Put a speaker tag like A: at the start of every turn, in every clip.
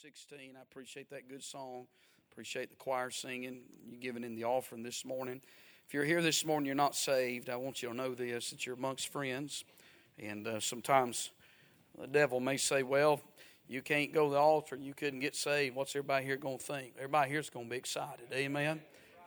A: 16. I appreciate that good song. Appreciate the choir singing. You giving in the offering this morning. If you're here this morning, you're not saved. I want you to know this that you're amongst friends. And uh, sometimes the devil may say, well, you can't go to the altar you couldn't get saved. What's everybody here going to think? Everybody here's going to be excited. Amen.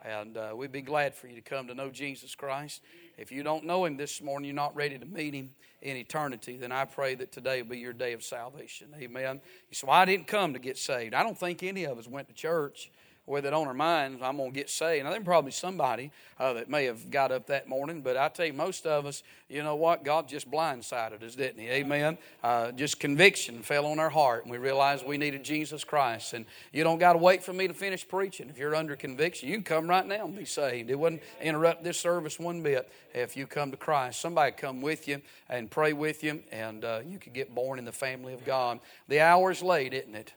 A: And uh, we'd be glad for you to come to know Jesus Christ. If you don't know Him this morning, you're not ready to meet Him in eternity, then I pray that today will be your day of salvation. Amen. Well, I didn't come to get saved. I don't think any of us went to church with it on our minds, I'm going to get saved. Now, there's probably somebody uh, that may have got up that morning, but I tell you, most of us, you know what? God just blindsided us, didn't He? Amen. Uh, just conviction fell on our heart, and we realized we needed Jesus Christ. And you don't got to wait for me to finish preaching. If you're under conviction, you can come right now and be saved. It wouldn't interrupt this service one bit if you come to Christ. Somebody come with you and pray with you, and uh, you could get born in the family of God. The hour's late, isn't it?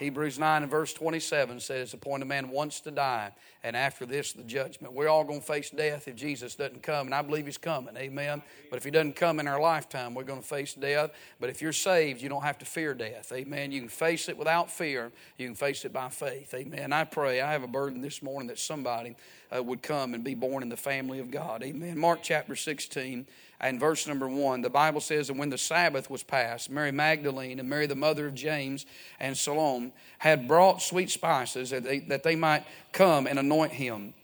A: Hebrews 9 and verse 27 says, Appointed man wants to die, and after this, the judgment. We're all going to face death if Jesus doesn't come, and I believe he's coming. Amen. But if he doesn't come in our lifetime, we're going to face death. But if you're saved, you don't have to fear death. Amen. You can face it without fear, you can face it by faith. Amen. I pray, I have a burden this morning that somebody uh, would come and be born in the family of God. Amen. Mark chapter 16 and verse number one, the Bible says, And when the Sabbath was past, Mary Magdalene and Mary, the mother of James and Salome, had brought sweet spices that they, that they might come and anoint him.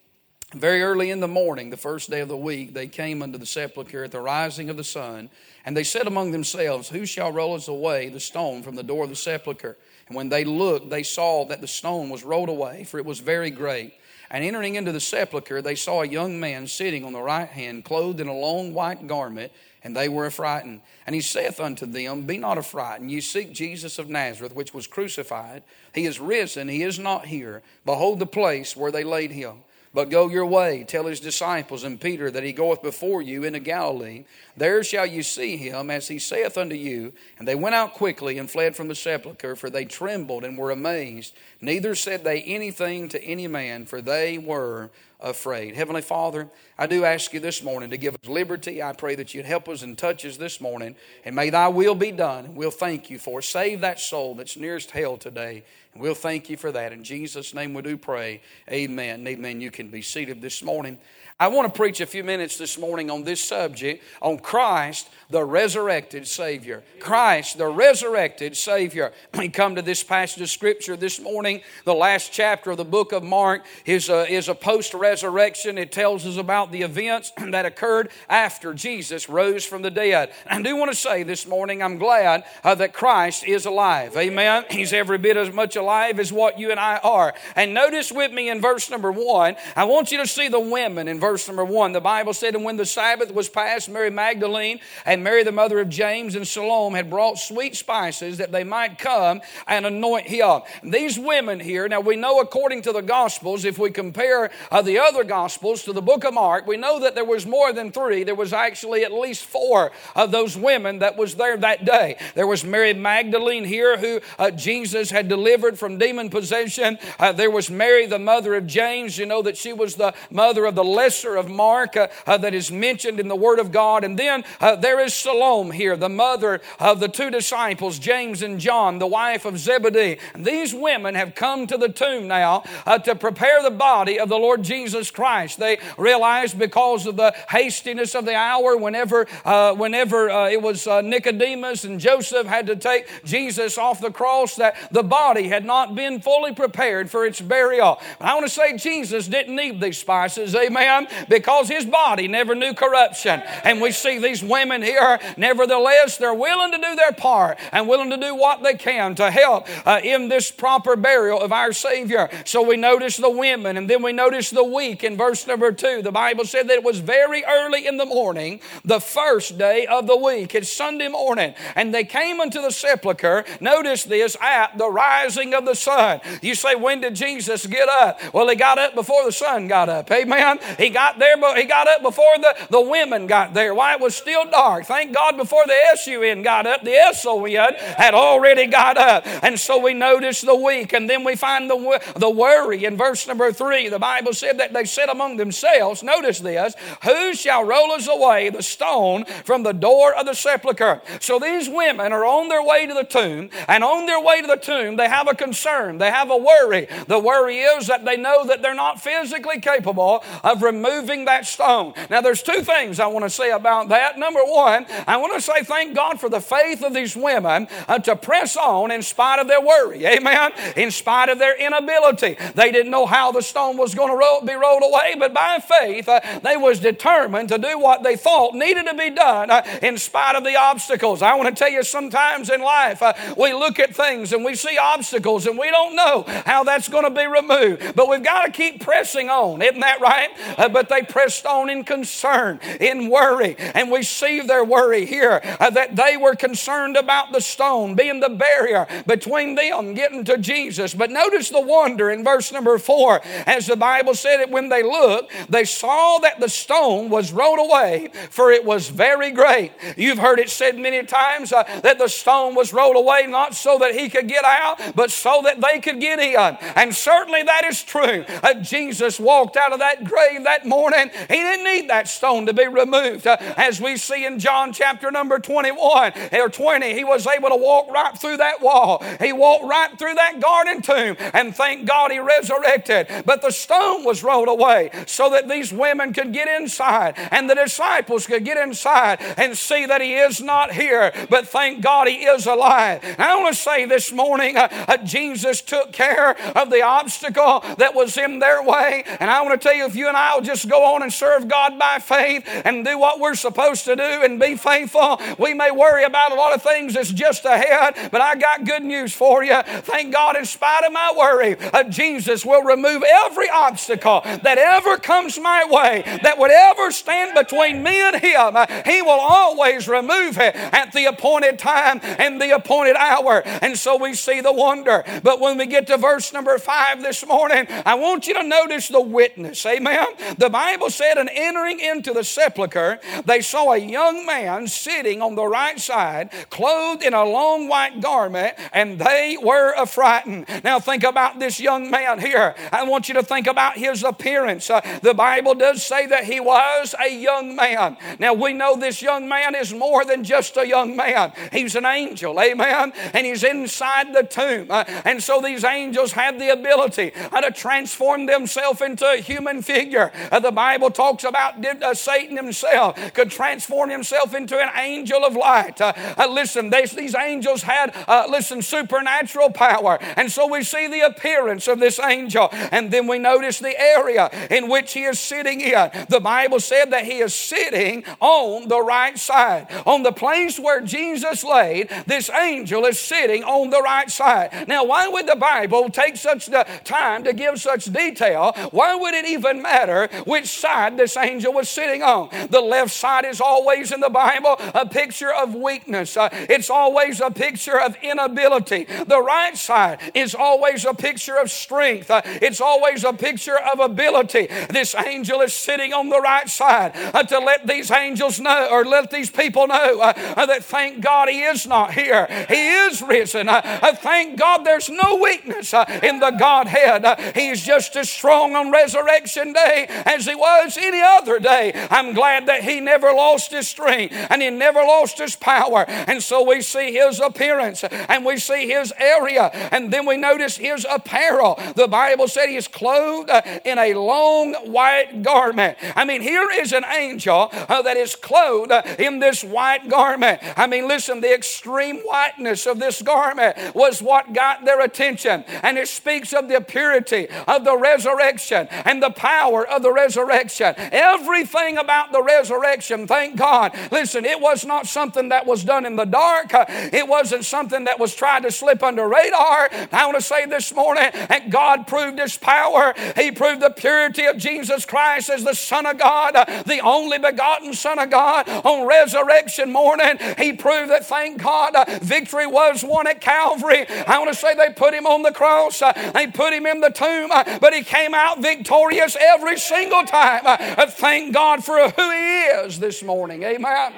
A: Very early in the morning, the first day of the week, they came unto the sepulchre at the rising of the sun, and they said among themselves, Who shall roll us away the stone from the door of the sepulchre? And when they looked, they saw that the stone was rolled away, for it was very great. And entering into the sepulchre, they saw a young man sitting on the right hand, clothed in a long white garment, and they were affrighted. And he saith unto them, Be not affrighted. You seek Jesus of Nazareth, which was crucified. He is risen, he is not here. Behold the place where they laid him. But go your way, tell his disciples and Peter that he goeth before you into Galilee. There shall you see him as he saith unto you. And they went out quickly and fled from the sepulchre, for they trembled and were amazed. Neither said they anything to any man, for they were afraid. Heavenly Father, I do ask you this morning to give us liberty. I pray that you'd help us and touch us this morning. And may thy will be done. And we'll thank you for. Save that soul that's nearest hell today. We'll thank you for that. In Jesus' name we do pray. Amen. Amen. You can be seated this morning. I want to preach a few minutes this morning on this subject on Christ, the resurrected Savior. Christ, the resurrected Savior. We come to this passage of Scripture this morning. The last chapter of the book of Mark is a, is a post resurrection. It tells us about the events that occurred after Jesus rose from the dead. I do want to say this morning, I'm glad uh, that Christ is alive. Amen. He's every bit as much alive as what you and I are. And notice with me in verse number one, I want you to see the women in verse number one. The Bible said, And when the Sabbath was past, Mary Magdalene and Mary, the mother of James and Salome, had brought sweet spices that they might come and anoint him. These women here, now we know according to the Gospels, if we compare uh, the other Gospels to the book of Mark, we know that there was more than three. There was actually at least four of those women that was there that day. There was Mary Magdalene here, who uh, Jesus had delivered from demon possession. Uh, there was Mary, the mother of James. You know that she was the mother of the lesser of Mark uh, uh, that is mentioned in the Word of God. And then uh, there is Salome here, the mother of the two disciples, James and John, the wife of Zebedee. And these women have come to the tomb now uh, to prepare the body of the Lord Jesus Christ. They realized because of the hastiness of the hour, whenever, uh, whenever it was Nicodemus and Joseph had to take Jesus off the cross, that the body had not been fully prepared for its burial. I want to say Jesus didn't need these spices, amen because his body never knew corruption. And we see these women here, nevertheless, they're willing to do their part and willing to do what they can to help uh, in this proper burial of our Savior. So we notice the women and then we notice the week in verse number two. The Bible said that it was very early in the morning, the first day of the week. It's Sunday morning. And they came unto the sepulchre, notice this, at the rising of the sun. You say, when did Jesus get up? Well, he got up before the sun got up. Amen. He got there, but he got up before the, the women got there. Why? It was still dark. Thank God before the S-U-N got up, the S-O-N had already got up. And so we notice the week. And then we find the, the worry in verse number three. The Bible said that they said among themselves, notice this, who shall roll us away the stone from the door of the sepulchre? So these women are on their way to the tomb. And on their way to the tomb, they have a concern. They have a worry. The worry is that they know that they're not physically capable of removing that stone. Now, there's two things I want to say about that. Number one, I want to say thank God for the faith of these women uh, to press on in spite of their worry. Amen. In spite of their inability. They didn't know how the stone was going to roll, be rolled away, but by faith, uh, they was determined to do what they thought needed to be done uh, in spite of the obstacles. I want to tell you, sometimes in life, uh, we look at things and we see obstacles and we don't know how that's going to be removed. But we've got to keep pressing on. Isn't that right? But they pressed on in concern, in worry. And we see their worry here uh, that they were concerned about the stone being the barrier between them getting to Jesus. But notice the wonder in verse number four. As the Bible said it, when they looked, they saw that the stone was rolled away, for it was very great. You've heard it said many times uh, that the stone was rolled away not so that he could get out, but so that they could get in. And certainly that is true. Uh, Jesus walked out of that grave that morning. He didn't need that stone to be removed. Uh, as we see in John chapter number 21 or 20, he was able to walk right through that wall. He walked right through that garden tomb. And thank God he resurrected. But the stone was rolled away so that these women could get inside and the disciples could get inside and see that he is not here. But thank God he is alive. I want to say this morning, uh, uh, Jesus took care of the obstacle that was in their way. And I want to tell you, if you and I will just go on and serve God by faith and do what we're supposed to do and be faithful, we may worry about a lot of things that's just ahead. But I got good news for you. Thank God, in spite of my worry, uh, Jesus will remove every obstacle that ever comes my way, that would ever stand between me and Him. Uh, he will always remove it at the appointed time and the appointed hour. And so we see the wonder. But when we get to verse number five this morning, I want you to notice the witness. Amen. The Bible said, and entering into the sepulchre, they saw a young man sitting on the right side, clothed in a long white garment, and they were affrighted. Now think about this young man here. I want you to think about his appearance. Uh, the Bible does say that he was a young man. Now we know this young man is more than just a young man. He's an angel. Amen. And he's inside the tomb. Uh, and so these angels had the ability uh, to transform themselves into a human figure. Uh, the Bible talks about uh, Satan himself could transform himself into an angel of light. Uh, uh, listen, they, these angels had, listen, supernatural power. And so we see the appearance of this angel. And then we notice the area in which he is sitting in. The Bible said that he is sitting on the right side. On the place where Jesus laid, this angel is sitting on the right side. Now, why would the Bible take such time to give such detail? Why would it even matter which side this angel was sitting on? The left side is always in the Bible a picture of weakness, uh, it's always a picture of inability. The right side is always a picture of strength, uh, it's always a picture of ability. This angel is sitting on the right side uh, to let these angels know or let these people know uh, uh, that thank God he is not here, he is risen. Uh, thank God there's no weakness in the Godhead. He's just as strong on resurrection day as he was any other day. I'm glad that he never lost his strength and he never lost his power. And so we see his appearance and we see his area and then we notice his apparel. The Bible said he is clothed in a long white garment. I mean, here is an angel uh, that is clothed uh, in this white garment. I mean, listen, the extreme whiteness of this garment was what got their attention. And it speaks of the purity of the resurrection and the power of the resurrection. Everything about the resurrection, thank God. Listen, it was not something that was done in the dark, it wasn't something that was tried to slip under radar. I want to say this morning that God proved His power, He proved the purity of Jesus Christ as the Son of God, the only begotten Son of God. On resurrection morning, He proved that, thank God, victory was won at Calvary. I want to say they put Him on the cross, they put Him in the tomb, but He came out victorious every single time. Uh, thank God for who He is this morning. Amen.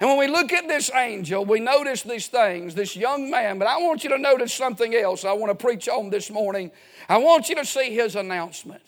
A: And when we look at this angel, we notice these things, this young man. But I want you to notice something else I want to preach on this morning. I want you to see his announcement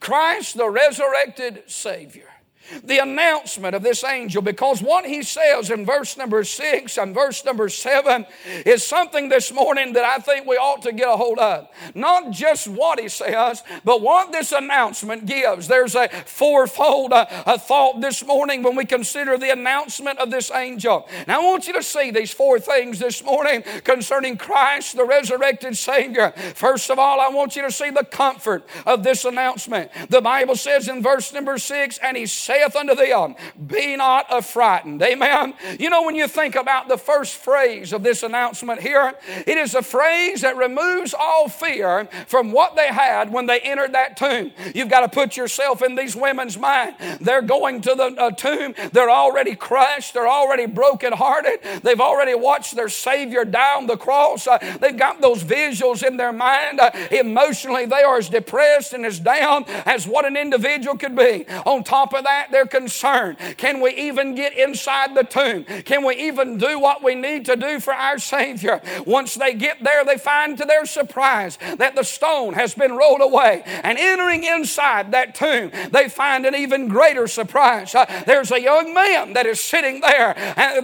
A: Christ, the resurrected Savior the announcement of this angel because what he says in verse number six and verse number seven is something this morning that I think we ought to get a hold of. Not just what he says, but what this announcement gives. There's a fourfold uh, a thought this morning when we consider the announcement of this angel. Now I want you to see these four things this morning concerning Christ, the resurrected Savior. First of all, I want you to see the comfort of this announcement. The Bible says in verse number six, and he said, saith unto them, Be not affrighted. Amen. You know, when you think about the first phrase of this announcement here, it is a phrase that removes all fear from what they had when they entered that tomb. You've got to put yourself in these women's mind. They're going to the uh, tomb, they're already crushed, they're already brokenhearted, they've already watched their Savior down the cross, uh, they've got those visuals in their mind. Uh, emotionally, they are as depressed and as down as what an individual could be. On top of that, they're concerned. Can we even get inside the tomb? Can we even do what we need to do for our Savior? Once they get there, they find to their surprise that the stone has been rolled away. And entering inside that tomb, they find an even greater surprise. Uh, there's a young man that is sitting there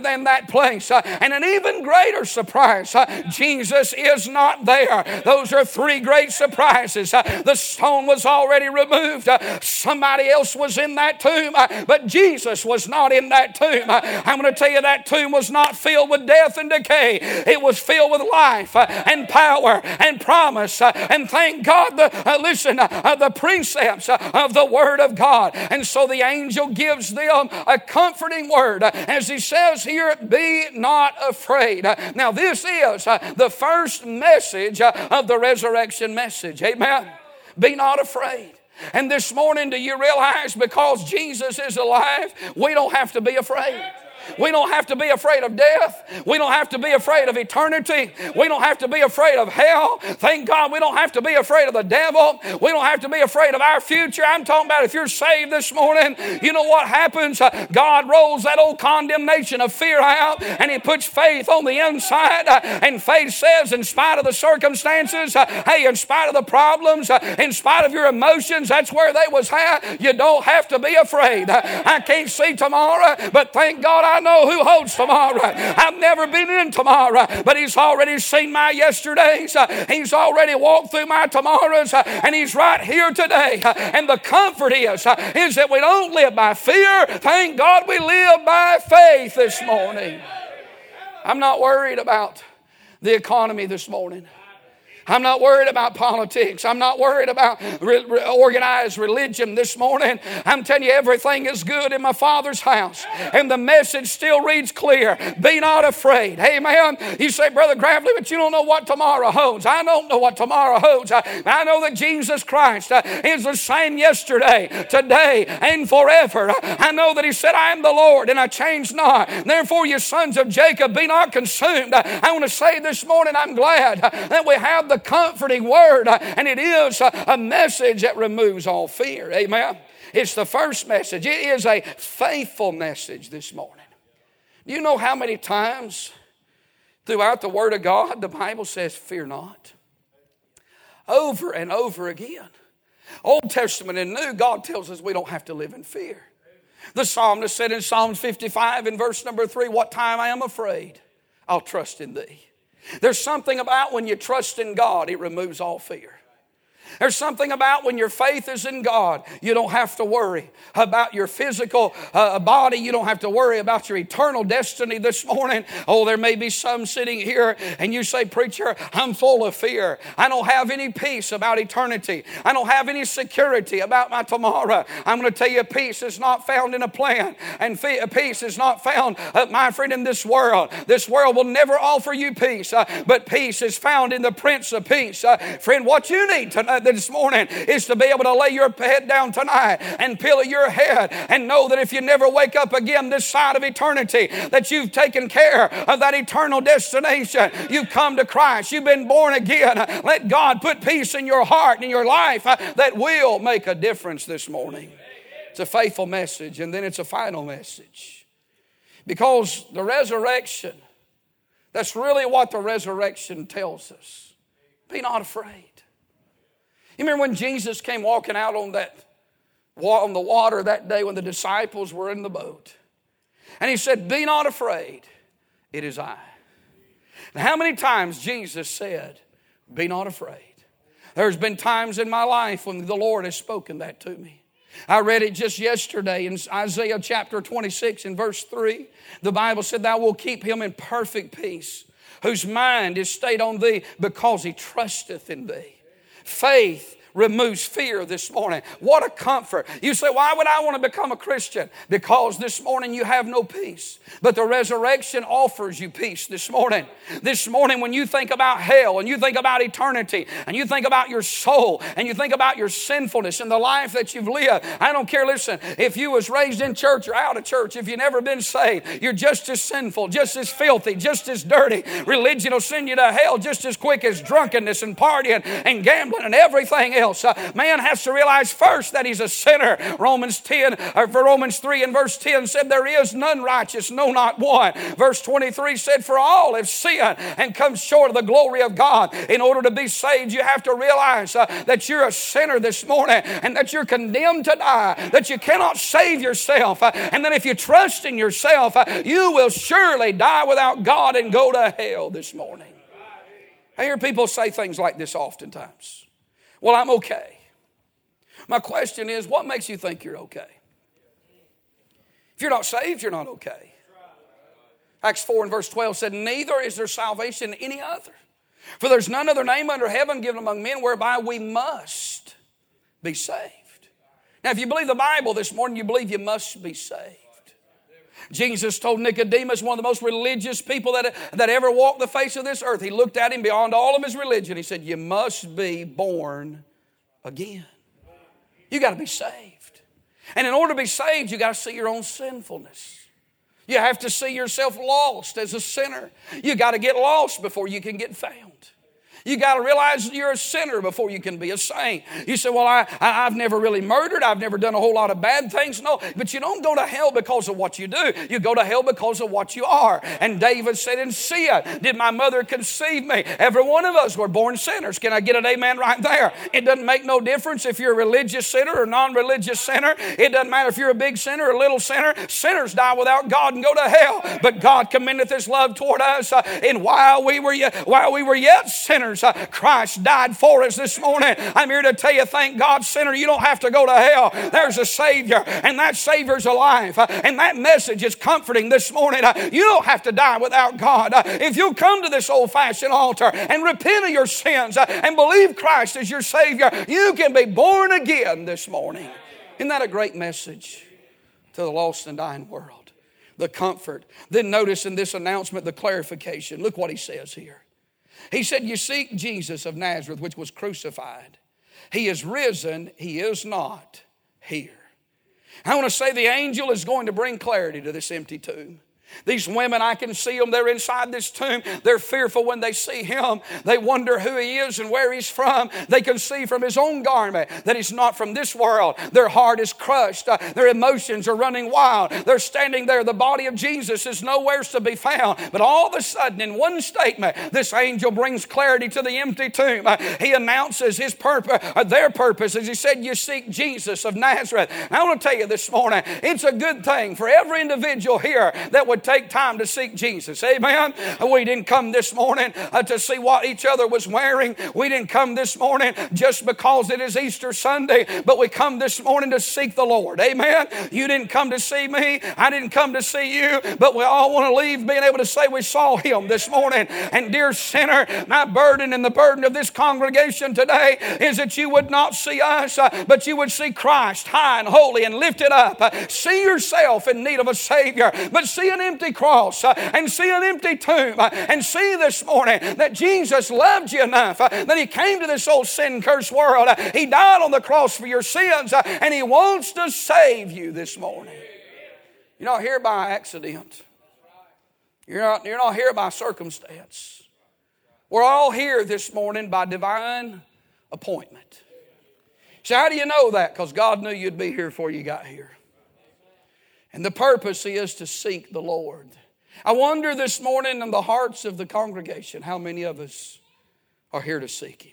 A: in that place. Uh, and an even greater surprise, uh, Jesus is not there. Those are three great surprises. Uh, the stone was already removed, uh, somebody else was in that tomb tomb, uh, but Jesus was not in that tomb. Uh, I'm going to tell you that tomb was not filled with death and decay, it was filled with life uh, and power and promise. Uh, and thank God, the, uh, listen, uh, the precepts of the Word of God. And so the angel gives them a comforting word as he says here, Be not afraid. Now, this is the first message of the resurrection message. Amen. Be not afraid. And this morning, do you realize because Jesus is alive, we don't have to be afraid? We don't have to be afraid of death. We don't have to be afraid of eternity. We don't have to be afraid of hell. Thank God we don't have to be afraid of the devil. We don't have to be afraid of our future. I'm talking about if you're saved this morning, you know what happens? Uh, God rolls that old condemnation of fear out and He puts faith on the inside. Uh, and faith says, in spite of the circumstances, uh, hey, in spite of the problems, in spite of your emotions, that's where they was at. You don't have to be afraid. I can't see tomorrow, but thank God I know who holds tomorrow. I've never been in tomorrow, but He's already seen my yesterdays. He's already walked through my tomorrows, and He's right here today. And the comfort is, is that we don't live by fear. Thank God we live by faith this morning. I'm not worried about the economy this morning. I'm not worried about politics. I'm not worried about re- re- organized religion this morning. I'm telling you, everything is good in my Father's house. And the message still reads clear Be not afraid. Amen. You say, Brother Gravley, but you don't know what tomorrow holds. I don't know what tomorrow holds. I, I know that Jesus Christ uh, is the same yesterday, today, and forever. I know that He said, I am the Lord and I change not. Therefore, you sons of Jacob, be not consumed. I want to say this morning, I'm glad that we have the comforting word, uh, and it is a message that removes all fear. Amen. It's the first message. It is a faithful message this morning. Do you know how many times throughout the Word of God the Bible says, Fear not? Over and over again. Old Testament and New, God tells us we don't have to live in fear. The psalmist said in Psalm 55 in verse number 3, What time I am afraid, I'll trust in thee. There's something about when you trust in God, it removes all fear. There's something about when your faith is in God, you don't have to worry about your physical uh, body. You don't have to worry about your eternal destiny this morning. Oh, there may be some sitting here and you say, Preacher, I'm full of fear. I don't have any peace about eternity. I don't have any security about my tomorrow. I'm going to tell you, peace is not found in a plan, and peace is not found, uh, my friend, in this world. This world will never offer you peace, uh, but peace is found in the Prince of Peace. Uh, friend, what you need to know this morning is to be able to lay your head down tonight and pillow your head and know that if you never wake up again this side of eternity, that you've taken care of that eternal destination. You've come to Christ. You've been born again. Let God put peace in your heart and in your life uh, that will make a difference this morning. It's a faithful message, and then it's a final message. Because the resurrection, that's really what the resurrection tells us. Be not afraid. You remember when Jesus came walking out on that on the water that day when the disciples were in the boat. And he said, Be not afraid, it is I. And how many times Jesus said, Be not afraid? There's been times in my life when the Lord has spoken that to me. I read it just yesterday in Isaiah chapter 26 and verse 3. The Bible said, Thou wilt keep him in perfect peace, whose mind is stayed on thee because he trusteth in thee. Faith removes fear this morning. What a comfort. You say, Why would I want to become a Christian? Because this morning you have no peace. But the resurrection offers you peace this morning. This morning, when you think about hell and you think about eternity and you think about your soul and you think about your sinfulness and the life that you've lived, I don't care, listen, if you was raised in church or out of church, if you've never been saved, you're just as sinful, just as filthy, just as dirty. Religion will send you to hell just as quick as drunkenness and partying and gambling and everything else. Uh, man has to realize first that he's a sinner. Romans 10, or for Romans 3 and verse 10 said, There is none righteous, no, not one. Verse 23 said, For all have sinned and come short of the glory of God. In order to be saved, you have to realize uh, that you're a sinner this morning and that you're condemned to die, that you cannot save yourself, uh, and that if you trust in yourself, uh, you will surely die without God and go to hell this morning. I hear people say things like this oftentimes. Well, I'm okay. My question is, what makes you think you're okay? If you're not saved, you're not okay. Acts 4 and verse 12 said, Neither is there salvation in any other. For there's none other name under heaven given among men whereby we must be saved. Now, if you believe the Bible this morning, you believe you must be saved. Jesus told Nicodemus, one of the most religious people that, that ever walked the face of this earth, he looked at him beyond all of his religion. He said, You must be born again. You got to be saved. And in order to be saved, you got to see your own sinfulness. You have to see yourself lost as a sinner. You got to get lost before you can get found. You got to realize you're a sinner before you can be a saint. You say, Well, I, I, have never really murdered. I've never done a whole lot of bad things. No, but you don't go to hell because of what you do. You go to hell because of what you are. And David said, And see. Did my mother conceive me? Every one of us were born sinners. Can I get an amen right there? It doesn't make no difference if you're a religious sinner or non religious sinner. It doesn't matter if you're a big sinner or a little sinner. Sinners die without God and go to hell. But God commendeth his love toward us. Uh, and while we were yet, while we were yet sinners, sinners. Uh, Christ died for us this morning. I'm here to tell you, thank God, sinner, you don't have to go to hell. There's a Savior, and that Savior's alive. Uh, and that message is comforting this morning. Uh, you don't have to die without God. If you come to this old fashioned altar and repent of your sins and believe Christ as your Savior, you can be born again this morning. Isn't that a great message to the lost and dying world? The comfort. Then notice in this announcement the clarification. Look what he says here. He said, You seek Jesus of Nazareth, which was crucified. He is risen, he is not here. I want to say the angel is going to bring clarity to this empty tomb. These women, I can see them. They're inside this tomb. They're fearful when they see him. They wonder who he is and where he's from. They can see from his own garment that he's not from this world. Their heart is crushed. Uh, their emotions are running wild. They're standing there. The body of Jesus is nowhere to be found. But all of a sudden, in one statement, this angel brings clarity to the empty tomb. Uh, he announces his purpose, uh, their purpose, as he said, You seek Jesus of Nazareth. I want to tell you this morning, it's a good thing for every individual here that would take time to seek Jesus. Amen. We didn't come this morning uh, to see what each other was wearing. We didn't come this morning just because it is Easter Sunday, but we come this morning to seek the Lord. Amen. You didn't come to see me. I didn't come to see you, but we all want to leave being able to say we saw him this morning. And dear sinner, my burden and the burden of this congregation today is that you would not see us, uh, but you would see Christ high and holy and lifted up. Uh, see yourself in need of a Savior, but see an empty cross uh, and see an empty tomb uh, and see this morning that Jesus loved you enough uh, that He came to this old sin cursed world. He died on the cross for your sins and He wants to save you this morning. You're not here by accident. You're not, you're not here by circumstance. We're all here this morning by divine appointment. So, how do you know that? Because God knew you'd be here before you got here. And the purpose is to seek the Lord. I wonder this morning in the hearts of the congregation how many of us are here to seek Him.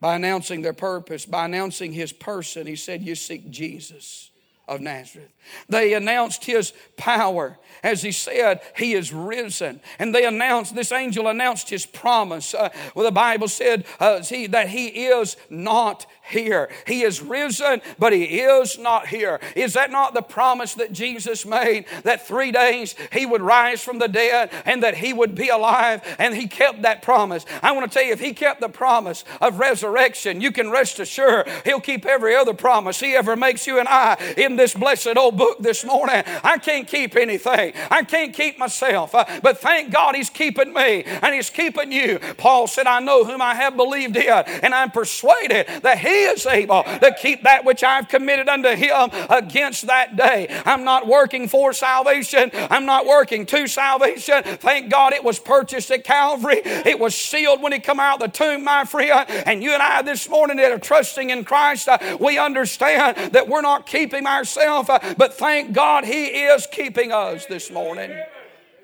A: By announcing their purpose, by announcing His person, He said, You seek Jesus of Nazareth. They announced his power. As he said, he is risen. And they announced, this angel announced his promise. Uh, well, the Bible said uh, he, that he is not here. He is risen, but he is not here. Is that not the promise that Jesus made? That three days he would rise from the dead and that he would be alive, and he kept that promise. I want to tell you, if he kept the promise of resurrection, you can rest assured he'll keep every other promise he ever makes you and I in this blessed old book this morning. I can't keep anything, I can't keep myself, uh, but thank God He's keeping me and He's keeping you. Paul said, I know whom I have believed in, and I'm persuaded that He is able to keep that which I've committed unto Him against that day. I'm not working for salvation, I'm not working to salvation. Thank God it was purchased at Calvary, it was sealed when He come out of the tomb, my friend. And you and I this morning that are trusting in Christ, uh, we understand that we're not keeping ourselves, uh, but thank God He is keeping us this morning.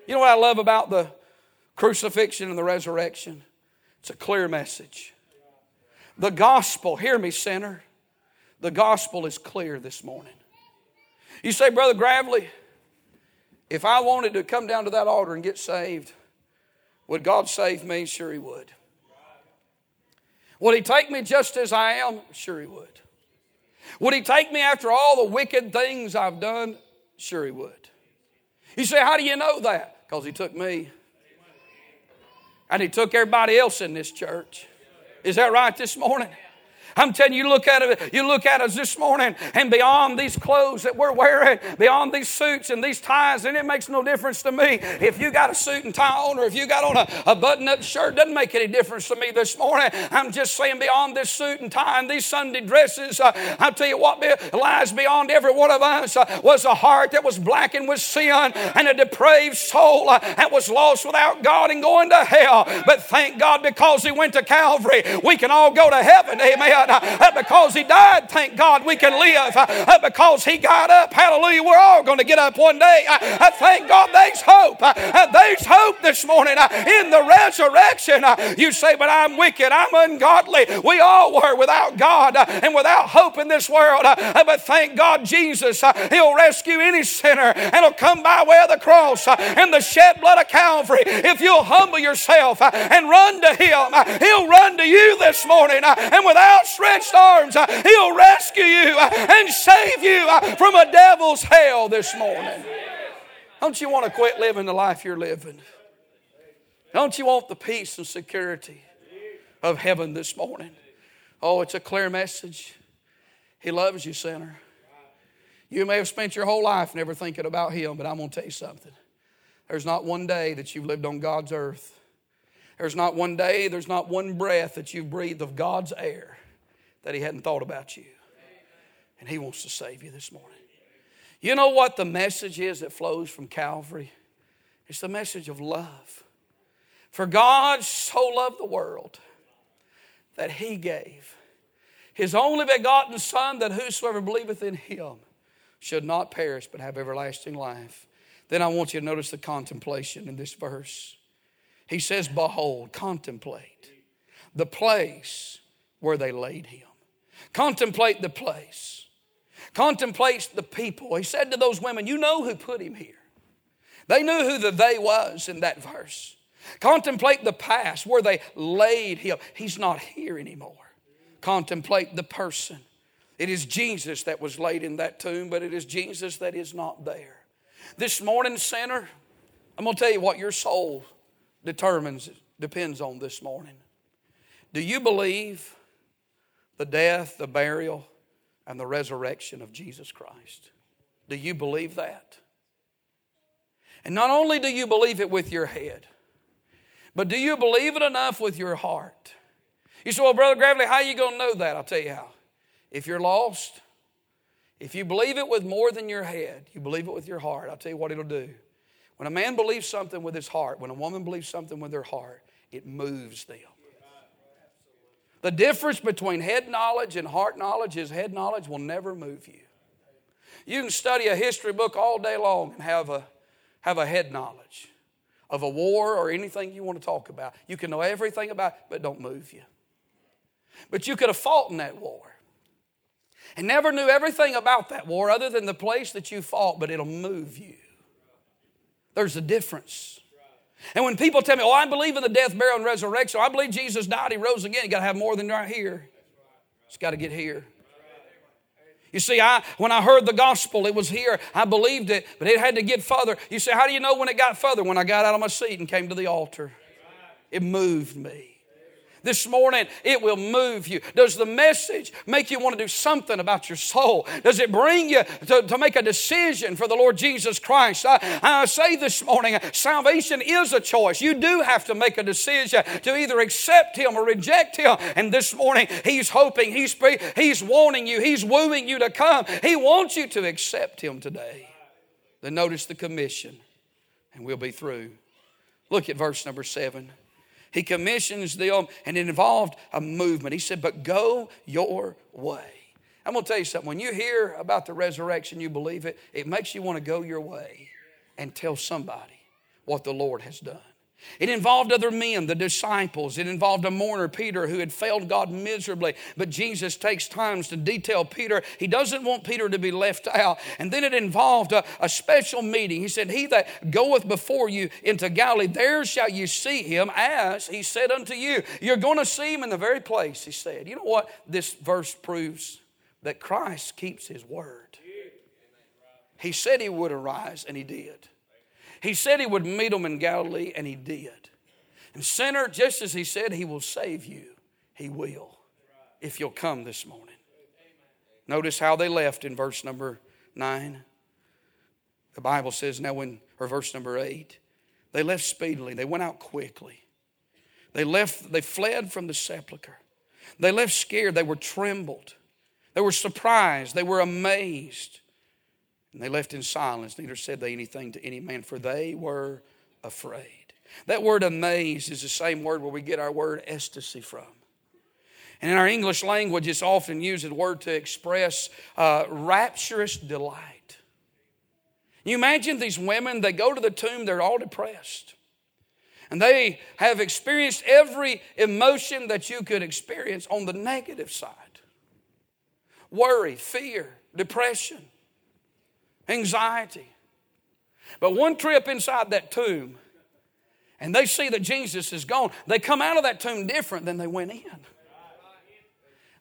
A: You know what I love about the crucifixion and the resurrection? It's a clear message. The gospel, hear me, sinner, the gospel is clear this morning. You say, Brother Gravley, if I wanted to come down to that altar and get saved, would God save me? Sure, He would. Would He take me just as I am? Sure, He would. Would He take me after all the wicked things I've done? Sure, He would. You say, How do you know that? Because He took me. And He took everybody else in this church. Is that right this morning? I'm telling you, look at it, you look at us this morning, and beyond these clothes that we're wearing, beyond these suits and these ties, and it makes no difference to me. If you got a suit and tie on, or if you got on a, a button-up shirt, doesn't make any difference to me this morning. I'm just saying, beyond this suit and tie and these Sunday dresses, uh, I'll tell you what lies beyond every one of us uh, was a heart that was blackened with sin and a depraved soul uh, that was lost without God and going to hell. But thank God, because He went to Calvary, we can all go to heaven. Amen. Uh, uh, because He died, thank God we can live. Uh, uh because He got up, hallelujah, we're all going to get up one day. Uh, uh thank God there's hope. There's hope this morning in the resurrection. You say, but I'm wicked, I'm ungodly. We all were without God and without hope in this world. But thank God Jesus, He'll rescue any sinner and He'll come by way of the cross and the shed blood of Calvary. If you'll humble yourself and run to Him, He'll run to you this morning. And without outstretched arms, uh, He'll rescue you uh, and save you uh, from a devil's hell this morning. Don't you want to quit living the life you're living? Don't you want the peace and security of heaven this morning? Oh, it's a clear message. He loves you, sinner. You may have spent your whole life never thinking about Him, but I'm going to tell you something. There's not one day that you've lived on God's earth. There's not one day, there's not one breath that you've breathed of God's air that He hadn't thought about you. And He wants to save you this morning. You know what the message is that flows from Calvary? It's the message of love. For God so loved the world that He gave His only begotten Son, that whosoever believeth in Him should not perish but have everlasting life. Then I want you to notice the contemplation in this verse. He says, Behold, contemplate the place where they laid him. Contemplate the place. Contemplate the people. He said to those women, You know who put him here. They knew who the they was in that verse. Contemplate the past where they laid him. He's not here anymore. Contemplate the person. It is Jesus that was laid in that tomb, but it is Jesus that is not there. This morning, sinner, I'm going to tell you what your soul determines, depends on this morning. Do you believe the death, the burial, and the resurrection of Jesus Christ. Do you believe that? And not only do you believe it with your head, but do you believe it enough with your heart? You say, well, Brother Gravley, how are you going to know that? I'll tell you how. If you're lost, if you believe it with more than your head, you believe it with your heart, I'll tell you what it'll do. When a man believes something with his heart, when a woman believes something with their heart, it moves them. The difference between head knowledge and heart knowledge is head knowledge will never move you. You can study a history book all day long and have a, have a head knowledge of a war or anything you want to talk about. You can know everything about it, but don't move you. But you could have fought in that war and never knew everything about that war other than the place that you fought, but it'll move you. There's a difference. And when people tell me, oh, I believe in the death, burial, and resurrection, I believe Jesus died, he rose again, you got to have more than right here. It's got to get here. You see, I when I heard the gospel, it was here. I believed it, but it had to get further. You say, how do you know when it got further? When I got out of my seat and came to the altar. It moved me this morning, it will move you. Does the message make you want to do something about your soul? Does it bring you to, to make a decision for the Lord Jesus Christ? I, I say this morning, salvation is a choice. You do have to make a decision to either accept Him or reject Him. And this morning, He's hoping, He's, he's wanting you, He's wooing you to come. He wants you to accept Him today. Then notice the commission, and we'll be through. Look at verse number seven. He commissions them, and it involved a movement. He said, But go your way. I'm going to tell you something. When you hear about the resurrection, you believe it, it makes you want to go your way and tell somebody what the Lord has done. It involved other men, the disciples. It involved a mourner, Peter, who had failed God miserably. But Jesus takes times to detail Peter. He doesn't want Peter to be left out. And then it involved a, a special meeting. He said, He that goeth before you into Galilee, there shall you see him as he said unto you. You're going to see him in the very place, he said. You know what this verse proves? That Christ keeps his word. He said he would arise, and he did. He said he would meet them in Galilee, and he did. And, sinner, just as he said he will save you, he will if you'll come this morning. Notice how they left in verse number 9. The Bible says, now when, or verse number 8, they left speedily, they went out quickly. They left, they fled from the sepulchre. They left scared, they were trembled. They were surprised, they were amazed. And they left in silence, neither said they anything to any man, for they were afraid. That word amazed is the same word where we get our word ecstasy from. And in our English language, it's often used as a word to express uh, rapturous delight. You imagine these women, they go to the tomb, they're all depressed. And they have experienced every emotion that you could experience on the negative side worry, fear, depression anxiety. But one trip inside that tomb, and they see that Jesus is gone, they come out of that tomb different than they went in.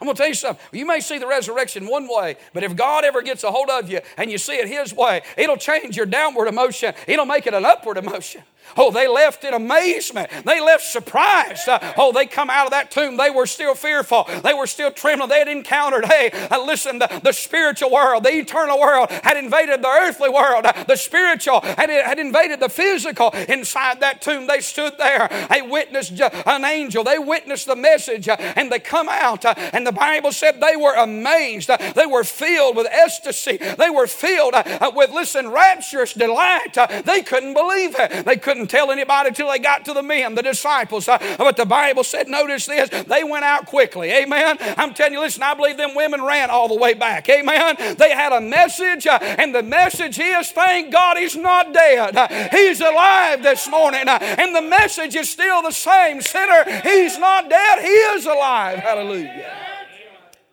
A: I'm going to tell you something. You may see the resurrection one way, but if God ever gets a hold of you and you see it His way, it'll change your downward emotion. It'll make it an upward emotion. Oh, they left in amazement. They left surprised. Uh, oh, they come out of that tomb. They were still fearful. They were still trembling. They had encountered, hey, uh, listen, the, the spiritual world, the eternal world had invaded the earthly world. Uh, the spiritual had, had invaded the physical. Inside that tomb, they stood there. They witnessed uh, an angel. They witnessed the message, uh, and they come out. Uh, and the Bible said they were amazed. they were filled with ecstasy. They were filled with, listen, rapturous delight. they couldn't believe it. They couldn't couldn't tell anybody till they got to the men, the disciples. Uh, but the Bible said, notice this, they went out quickly. Amen. I'm telling you, listen, I believe them women ran all the way back. Amen. They had a message, uh, and the message is, thank God he's not dead. Uh, he's alive this morning. and the message is still the same. Sinner, he's not dead, he is alive. Hallelujah.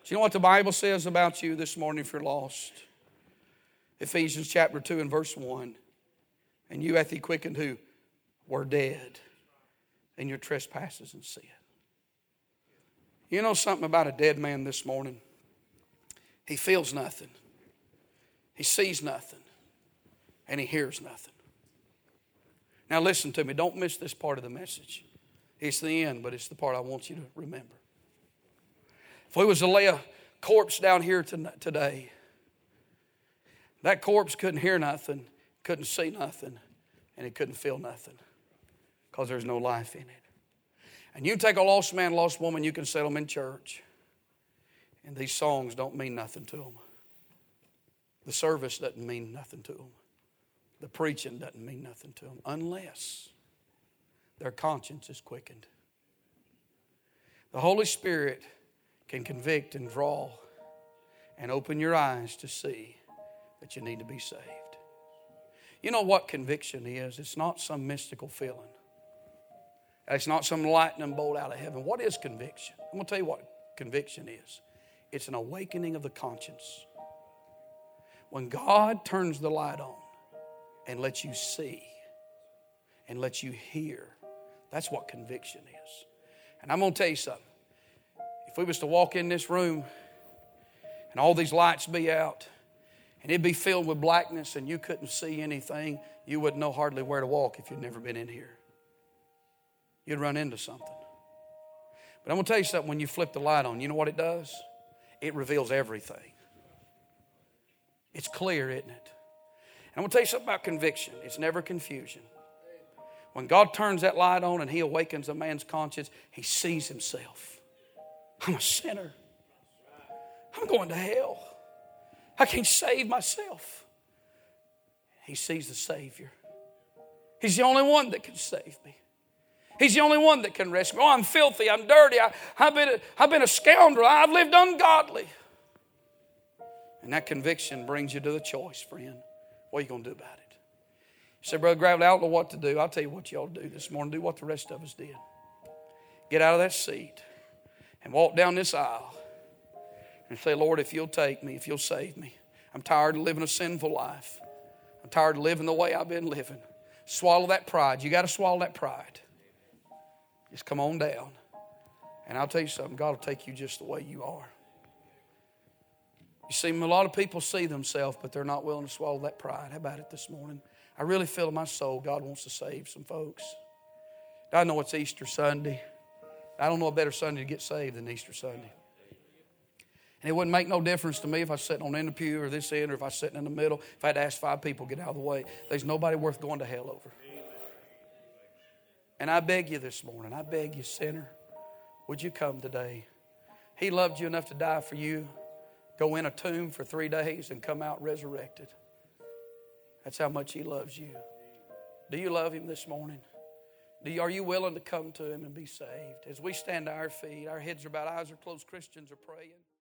A: Do you know what the Bible says about you this morning if you're lost? Ephesians chapter 2 and verse 1. And you hath he quickened who? Were dead in your trespasses and sin. You know something about a dead man this morning? He feels nothing, he sees nothing, and he hears nothing. Now, listen to me. Don't miss this part of the message. It's the end, but it's the part I want you to remember. If we was to lay a corpse down here today, that corpse couldn't hear nothing, couldn't see nothing, and it couldn't feel nothing because there's no life in it. And you take a lost man, lost woman, you can set them in church, and these songs don't mean nothing to them. The service doesn't mean nothing to them. The preaching doesn't mean nothing to them unless their conscience is quickened. The Holy Spirit can convict and draw and open your eyes to see that you need to be saved. You know what conviction is? It's not some mystical feeling. It's not some lightning bolt out of heaven. What is conviction? I'm going to tell you what conviction is it's an awakening of the conscience. When God turns the light on and lets you see and lets you hear, that's what conviction is. And I'm going to tell you something. If we was to walk in this room and all these lights be out and it'd be filled with blackness and you couldn't see anything, you wouldn't know hardly where to walk if you'd never been in here. You'd run into something. But I'm going to tell you something when you flip the light on, you know what it does? It reveals everything. It's clear, isn't it? And I'm going to tell you something about conviction it's never confusion. When God turns that light on and He awakens a man's conscience, he sees himself. I'm a sinner. I'm going to hell. I can't save myself. He sees the Savior. He's the only one that can save me. He's the only one that can rescue me. Oh, I'm filthy. I'm dirty. I, have been a, I've been a scoundrel. I've lived ungodly. And that conviction brings you to the choice, friend. What are you going to do about it? You say, Brother Gravley, I don't know what to do. I'll tell you what you ought to do this morning. Do what the rest of us did. Get out of that seat and walk down this aisle and say, Lord, if you'll take me, if you'll save me, I'm tired of living a sinful life. I'm tired of living the way I've been living. Swallow that pride. You got to swallow that pride. Just come on down. And I'll tell you something God will take you just the way you are. You see, a lot of people see themselves, but they're not willing to swallow that pride. How about it this morning? I really feel in my soul God wants to save some folks. I know it's Easter Sunday. I don't know a better Sunday to get saved than Easter Sunday. And it wouldn't make no difference to me if I was sitting on in the pew or this end or if I was sitting in the middle. If I had to ask five people get out of the way, there's nobody worth going to hell over. And I beg you this morning, I beg you, sinner, would you come today? He loved you enough to die for you, go in a tomb for three days, and come out resurrected. That's how much He loves you. Do you love Him this morning? Do you, are you willing to come to Him and be saved? As we stand to our feet, our heads are bowed, eyes are closed, Christians are praying.